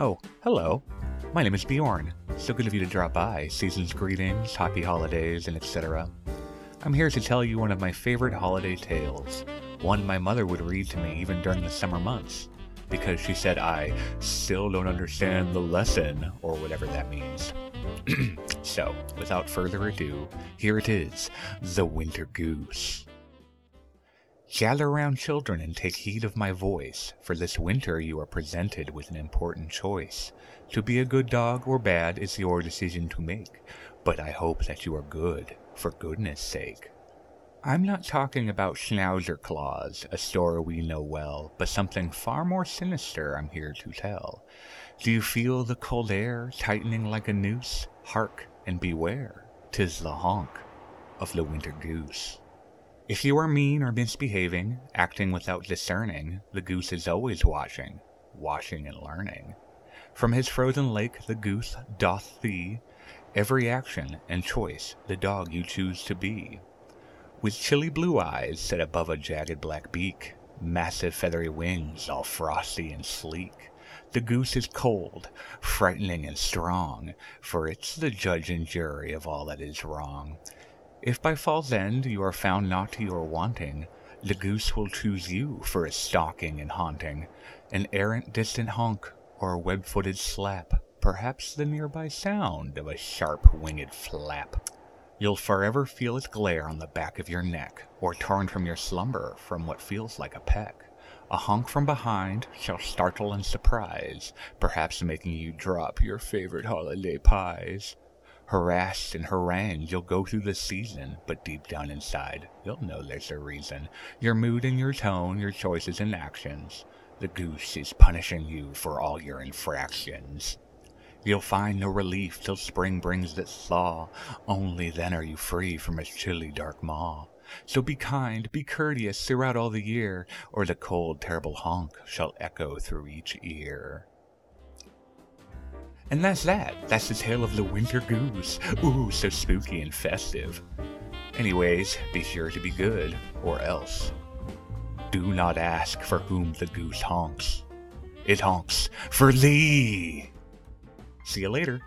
Oh, hello. My name is Bjorn. So good of you to drop by. Season's greetings, happy holidays, and etc. I'm here to tell you one of my favorite holiday tales. One my mother would read to me even during the summer months, because she said I still don't understand the lesson, or whatever that means. so, without further ado, here it is The Winter Goose. Gather round, children, and take heed of my voice, for this winter you are presented with an important choice. To be a good dog or bad is your decision to make, but I hope that you are good, for goodness sake. I'm not talking about Schnauzer Claus, a story we know well, but something far more sinister I'm here to tell. Do you feel the cold air tightening like a noose? Hark and beware, 'tis the honk of the winter goose. If you are mean or misbehaving, acting without discerning, the goose is always watching, watching and learning. From his frozen lake the goose doth see every action and choice the dog you choose to be. With chilly blue eyes set above a jagged black beak, massive feathery wings all frosty and sleek, the goose is cold, frightening and strong, for it's the judge and jury of all that is wrong. If by fall's end you are found naughty or wanting, the goose will choose you for his stalking and haunting, an errant distant honk or a web-footed slap, perhaps the nearby sound of a sharp winged flap. You'll forever feel its glare on the back of your neck, or torn from your slumber from what feels like a peck. A honk from behind shall startle and surprise, perhaps making you drop your favorite holiday pies. Harassed and harangued, you'll go through the season, but deep down inside, you'll know there's a reason. Your mood and your tone, your choices and actions. The goose is punishing you for all your infractions. You'll find no relief till spring brings its thaw. Only then are you free from its chilly dark maw. So be kind, be courteous throughout all the year, or the cold, terrible honk shall echo through each ear. And that's that. That's the tale of the winter goose. Ooh, so spooky and festive. Anyways, be sure to be good, or else. Do not ask for whom the goose honks. It honks for thee! See you later.